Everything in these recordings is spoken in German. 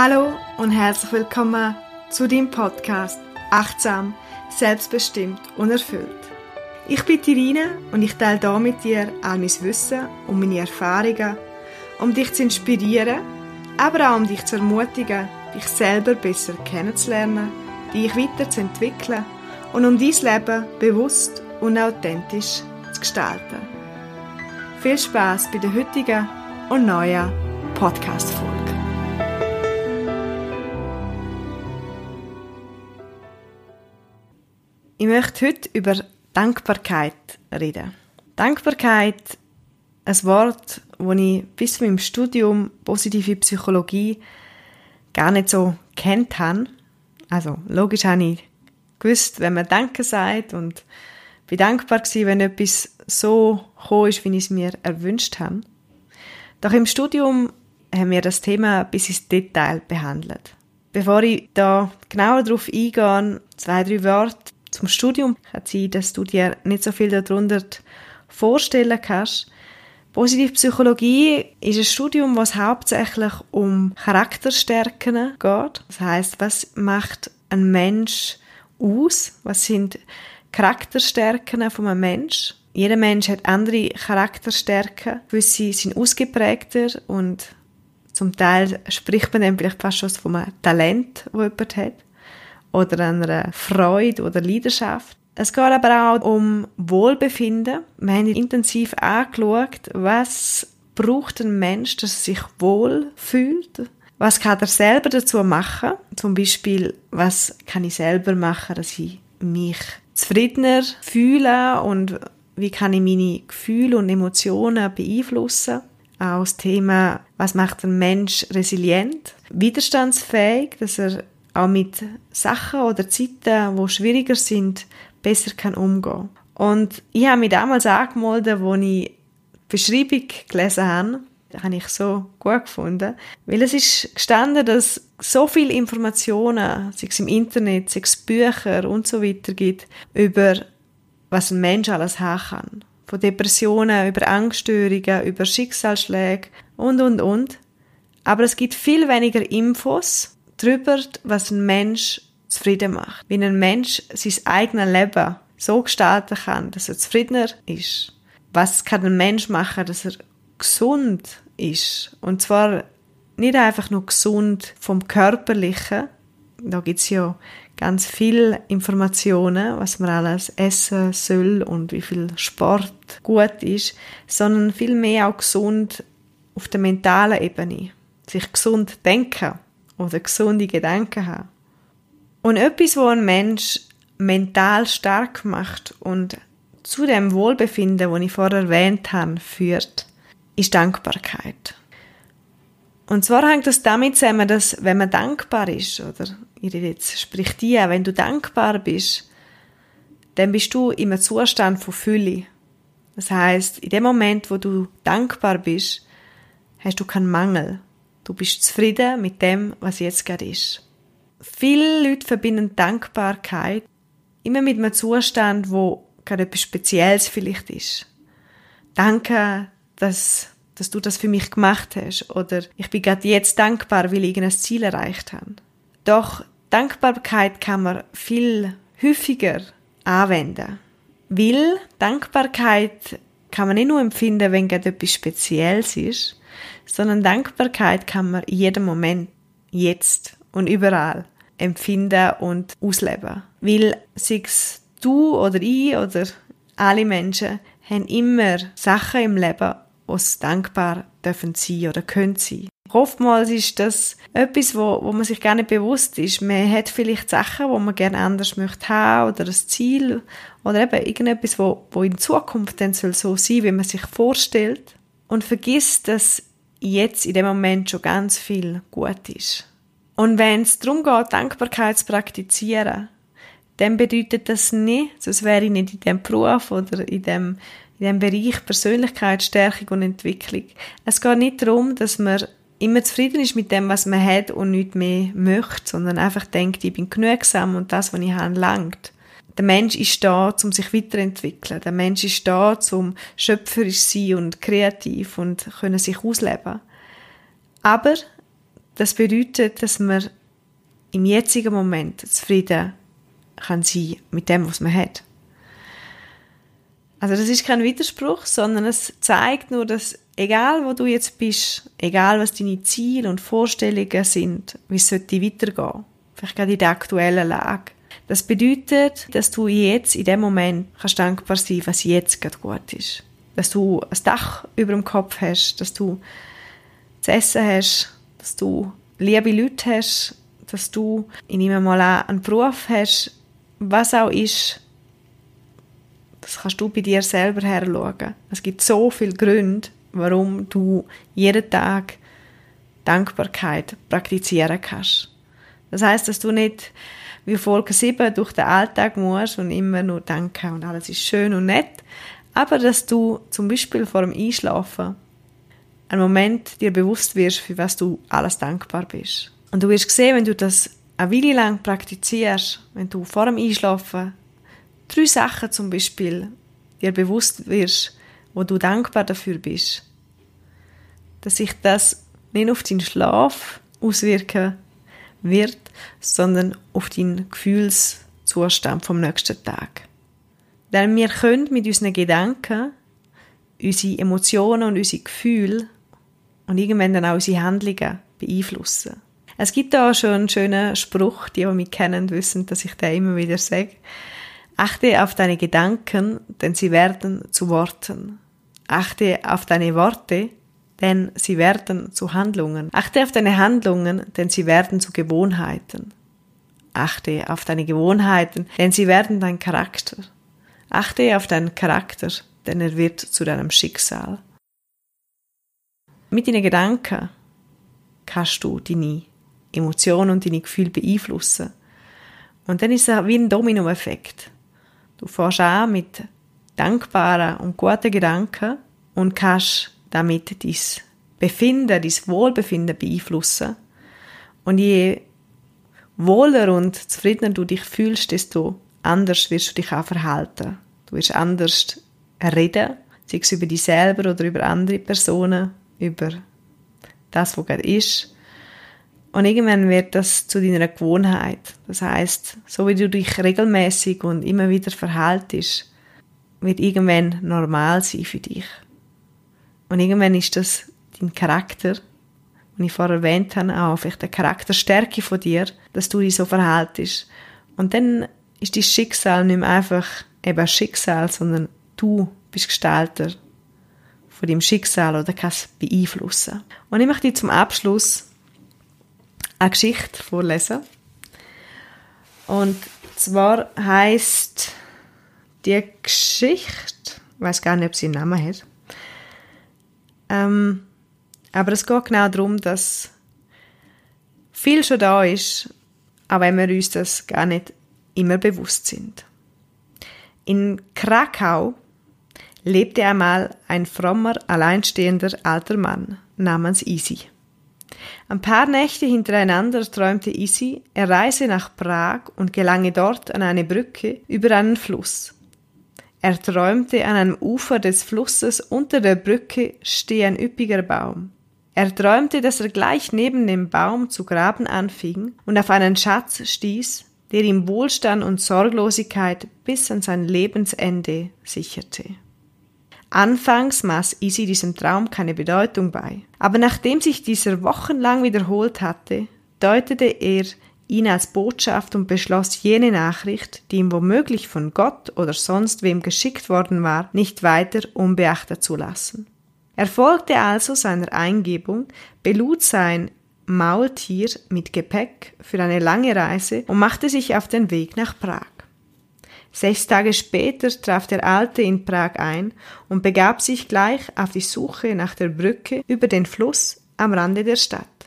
Hallo und herzlich willkommen zu dem Podcast Achtsam, selbstbestimmt und erfüllt. Ich bin Irina und ich teile hier mit dir all mein Wissen und meine Erfahrungen, um dich zu inspirieren, aber auch um dich zu ermutigen, dich selber besser kennenzulernen, dich weiterzuentwickeln und um dein Leben bewusst und authentisch zu gestalten. Viel Spaß bei der heutigen und neuen Podcast-Folge. Ich möchte heute über Dankbarkeit reden. Dankbarkeit, ein Wort, das ich bis zu meinem Studium positive Psychologie gar nicht so kennt habe. Also logisch habe ich gewusst, wenn man Danke sagt und bin dankbar gewesen, wenn etwas so gekommen ist, wie ich es mir erwünscht habe. Doch im Studium haben wir das Thema bis ins Detail behandelt. Bevor ich da genauer darauf eingehe, zwei, drei Worte zum Studium. Kann sein, dass du dir nicht so viel darunter vorstellen kannst. Positive Psychologie ist ein Studium, was hauptsächlich um Charakterstärken geht. Das heißt, was macht ein Mensch aus? Was sind Charakterstärken von einem Mensch? Jeder Mensch hat andere Charakterstärken. Gewisse sind ausgeprägter und zum Teil spricht man dann vielleicht fast schon von einem Talent, das jemand hat oder einer Freude oder Leidenschaft. Es geht aber auch um Wohlbefinden. Wir haben intensiv angeschaut, was braucht ein Mensch, dass er sich wohl fühlt. Was kann er selber dazu machen? Zum Beispiel, was kann ich selber machen, dass ich mich zufriedener fühle und wie kann ich meine Gefühle und Emotionen beeinflussen? Auch das Thema, was macht ein Mensch resilient, widerstandsfähig, dass er auch mit Sachen oder Zeiten, wo schwieriger sind, besser kann umgehen. Und ich habe mich damals angemeldet, als ich die Beschreibung gelesen habe. Das habe ich so gut gefunden. Weil es ist gestanden, dass so viele Informationen, sei es im Internet, sei es Bücher und so weiter gibt, über was ein Mensch alles haben kann. Von Depressionen, über Angststörungen, über Schicksalsschläge und, und, und. Aber es gibt viel weniger Infos darüber, was ein Mensch zufrieden macht. Wie ein Mensch sein eigenes Leben so gestalten kann, dass er zufriedener ist. Was kann ein Mensch machen, dass er gesund ist? Und zwar nicht einfach nur gesund vom Körperlichen. Da gibt's ja ganz viel Informationen, was man alles essen soll und wie viel Sport gut ist, sondern vielmehr auch gesund auf der mentalen Ebene. Sich gesund denken oder gesunde Gedanken haben. Und etwas, wo ein Mensch mental stark macht und zu dem Wohlbefinden, das ich vorher erwähnt habe, führt, ist Dankbarkeit. Und zwar hängt das damit zusammen, dass wenn man dankbar ist, oder ich rede jetzt, sprich dir, wenn du dankbar bist, dann bist du im Zustand von Fülle. Das heißt, in dem Moment, wo du dankbar bist, hast du keinen Mangel. Du bist zufrieden mit dem, was jetzt gerade ist. Viele Leute verbinden Dankbarkeit immer mit einem Zustand, wo gerade etwas Spezielles vielleicht ist. Danke, dass, dass du das für mich gemacht hast. Oder ich bin gerade jetzt dankbar, weil ich ein Ziel erreicht habe. Doch Dankbarkeit kann man viel häufiger anwenden. Weil Dankbarkeit kann man nicht nur empfinden, wenn gerade etwas Spezielles ist, sondern Dankbarkeit kann man in jedem Moment, jetzt und überall empfinden und ausleben. Weil sei es du oder ich oder alle Menschen haben immer Sachen im Leben, was dankbar dürfen sein oder können sein. Oftmals ist das etwas, wo, wo man sich gar nicht bewusst ist. Man hat vielleicht Sachen, wo man gerne anders möchte haben oder ein Ziel oder eben irgendetwas, wo, wo in Zukunft dann soll so sein, wie man sich vorstellt und vergisst, dass jetzt in dem Moment schon ganz viel gut ist. Und wenn es darum geht, Dankbarkeit zu praktizieren, dann bedeutet das nicht, sonst wäre ich nicht in dem Beruf oder in dem, in dem Bereich Persönlichkeitsstärkung und Entwicklung. Es geht nicht darum, dass man immer zufrieden ist mit dem, was man hat und nicht mehr möchte, sondern einfach denkt, ich bin genügsam und das, was ich habe, langt. Der Mensch ist da, um sich weiterzuentwickeln. Der Mensch ist da, um schöpferisch sein und kreativ und können sich ausleben. Aber das bedeutet, dass man im jetzigen Moment zufrieden kann sein mit dem, was man hat. Also das ist kein Widerspruch, sondern es zeigt nur, dass egal wo du jetzt bist, egal was deine Ziele und Vorstellungen sind, wie es sollte weitergehen, vielleicht gerade in der aktuellen Lage, das bedeutet, dass du jetzt in dem Moment kannst dankbar sein, was jetzt gerade gut ist. Dass du ein Dach über dem Kopf hast, dass du zu essen hast, dass du liebe Leute hast, dass du in ihm mal einen Beruf hast, was auch ist, das kannst du bei dir selber herschauen. Es gibt so viele Gründe, warum du jeden Tag Dankbarkeit praktizieren kannst. Das heißt, dass du nicht wie Folge 7 durch den Alltag musst und immer nur danken und alles ist schön und nett, aber dass du zum Beispiel vor dem Einschlafen einen Moment dir bewusst wirst, für was du alles dankbar bist. Und du wirst sehen, wenn du das eine Weile lang praktizierst, wenn du vor dem Einschlafen drei Sachen zum Beispiel dir bewusst wirst, wo du dankbar dafür bist, dass sich das nicht auf deinen Schlaf auswirken wird, sondern auf deinen Gefühlszustand vom nächsten Tag. Denn wir können mit unseren Gedanken unsere Emotionen und unsere Gefühle und irgendwann dann auch unsere Handlungen beeinflussen. Es gibt da schon einen schönen Spruch, die, die mich kennen, wissen, dass ich da immer wieder sage. Achte auf deine Gedanken, denn sie werden zu Worten. Achte auf deine Worte, denn sie werden zu Handlungen. Achte auf deine Handlungen, denn sie werden zu Gewohnheiten. Achte auf deine Gewohnheiten, denn sie werden dein Charakter. Achte auf deinen Charakter, denn er wird zu deinem Schicksal. Mit deinen Gedanken kannst du deine Emotionen und deine Gefühle beeinflussen. Und dann ist es wie ein Dominoeffekt. Du fährst an mit dankbaren und guten Gedanken und kannst damit dein Befinden, dein Wohlbefinden beeinflussen. Und je wohler und zufriedener du dich fühlst, desto anders wirst du dich auch verhalten. Du wirst anders reden, sei es über dich selber oder über andere Personen, über das, was gerade ist. Und irgendwann wird das zu deiner Gewohnheit. Das heißt, so wie du dich regelmäßig und immer wieder verhaltest, wird irgendwann normal sein für dich. Und irgendwann ist das dein Charakter, und ich vorher erwähnt habe, auch vielleicht eine Charakterstärke von dir, dass du dich so verhaltest. Und dann ist dein Schicksal nicht mehr einfach eben ein Schicksal, sondern du bist Gestalter von deinem Schicksal oder kannst beeinflussen. Und ich möchte zum Abschluss eine Geschichte vorlesen. Und zwar heißt die Geschichte, ich weiß gar nicht, ob sie einen Namen hat, ähm, aber es geht genau darum, dass viel schon da ist, aber wenn wir uns das gar nicht immer bewusst sind. In Krakau lebte einmal ein frommer, alleinstehender alter Mann namens Isi. Ein paar Nächte hintereinander träumte Isi, er reise nach Prag und gelange dort an eine Brücke über einen Fluss. Er träumte, an einem Ufer des Flusses unter der Brücke stehe ein üppiger Baum. Er träumte, dass er gleich neben dem Baum zu graben anfing und auf einen Schatz stieß, der ihm Wohlstand und Sorglosigkeit bis an sein Lebensende sicherte. Anfangs maß Isi diesem Traum keine Bedeutung bei, aber nachdem sich dieser wochenlang wiederholt hatte, deutete er ihn als Botschaft und beschloss jene Nachricht, die ihm womöglich von Gott oder sonst wem geschickt worden war, nicht weiter unbeachtet zu lassen. Er folgte also seiner Eingebung, belud sein Maultier mit Gepäck für eine lange Reise und machte sich auf den Weg nach Prag. Sechs Tage später traf der Alte in Prag ein und begab sich gleich auf die Suche nach der Brücke über den Fluss am Rande der Stadt.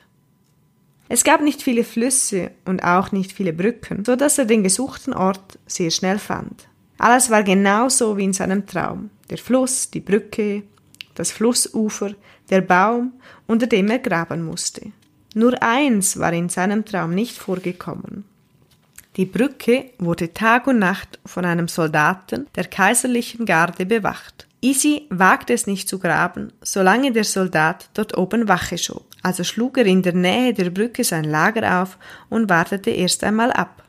Es gab nicht viele Flüsse und auch nicht viele Brücken, so dass er den gesuchten Ort sehr schnell fand. Alles war genauso wie in seinem Traum. Der Fluss, die Brücke, das Flussufer, der Baum, unter dem er graben musste. Nur eins war in seinem Traum nicht vorgekommen. Die Brücke wurde Tag und Nacht von einem Soldaten der kaiserlichen Garde bewacht. Easy wagte es nicht zu graben, solange der Soldat dort oben Wache schob. Also schlug er in der Nähe der Brücke sein Lager auf und wartete erst einmal ab.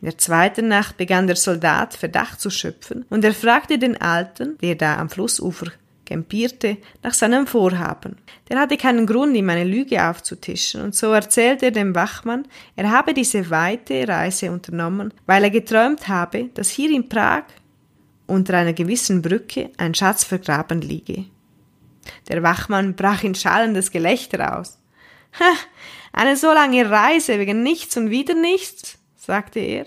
In der zweiten Nacht begann der Soldat Verdacht zu schöpfen und er fragte den Alten, der da am Flussufer campierte, nach seinem Vorhaben. Der hatte keinen Grund, ihm eine Lüge aufzutischen, und so erzählte er dem Wachmann, er habe diese weite Reise unternommen, weil er geträumt habe, dass hier in Prag unter einer gewissen Brücke ein Schatz vergraben liege. Der Wachmann brach in schallendes Gelächter aus. Ha, eine so lange Reise wegen nichts und wieder nichts, sagte er.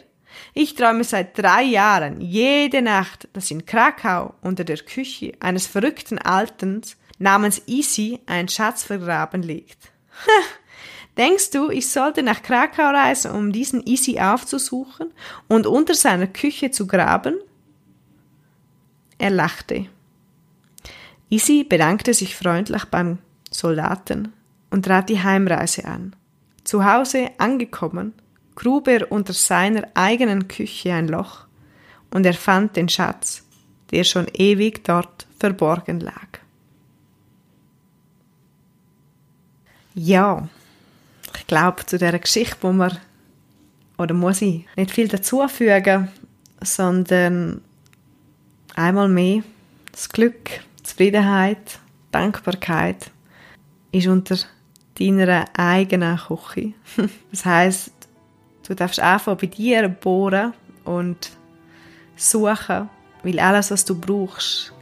Ich träume seit drei Jahren jede Nacht, dass in Krakau unter der Küche eines verrückten Altens namens Isi ein Schatz vergraben liegt. Ha, denkst du, ich sollte nach Krakau reisen, um diesen Isi aufzusuchen und unter seiner Küche zu graben? Er lachte. Isi bedankte sich freundlich beim Soldaten und trat die Heimreise an. Zu Hause angekommen, grub er unter seiner eigenen Küche ein Loch und er fand den Schatz, der schon ewig dort verborgen lag. Ja, ich glaube, zu der Geschichte, wo man, oder muss ich, nicht viel dazufügen, sondern einmal mehr das Glück, Zufriedenheit, Dankbarkeit ist unter deiner eigenen Küche. Das heißt, du darfst einfach bei dir bohren und suchen, weil alles, was du brauchst,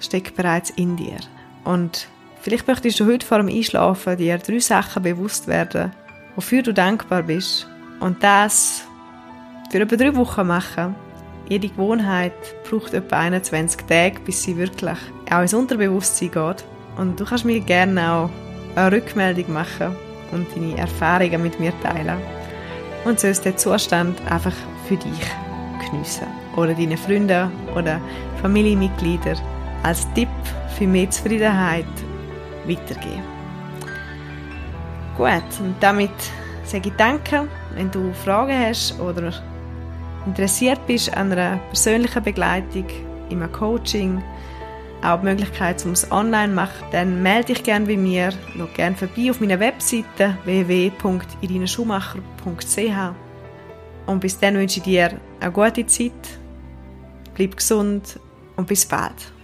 steckt bereits in dir. Und vielleicht möchtest du heute vor dem Einschlafen dir drei Sachen bewusst werden, wofür du dankbar bist und das für etwa drei Wochen machen jede Gewohnheit braucht etwa 21 Tage, bis sie wirklich auch ins Unterbewusstsein geht. Und du kannst mir gerne auch eine Rückmeldung machen und deine Erfahrungen mit mir teilen. Und sollst den Zustand einfach für dich geniessen. Oder deine Freunde oder Familienmitglieder als Tipp für mehr Zufriedenheit weitergeben. Gut, und damit sage ich Danke. Wenn du Fragen hast oder interessiert bist an einer persönlichen Begleitung, einem Coaching, auch die Möglichkeit, um es online zu machen, dann melde dich gerne bei mir. Schau gerne vorbei auf meiner Webseite www.irinaschumacher.ch Und bis dann wünsche ich dir eine gute Zeit, bleib gesund und bis bald.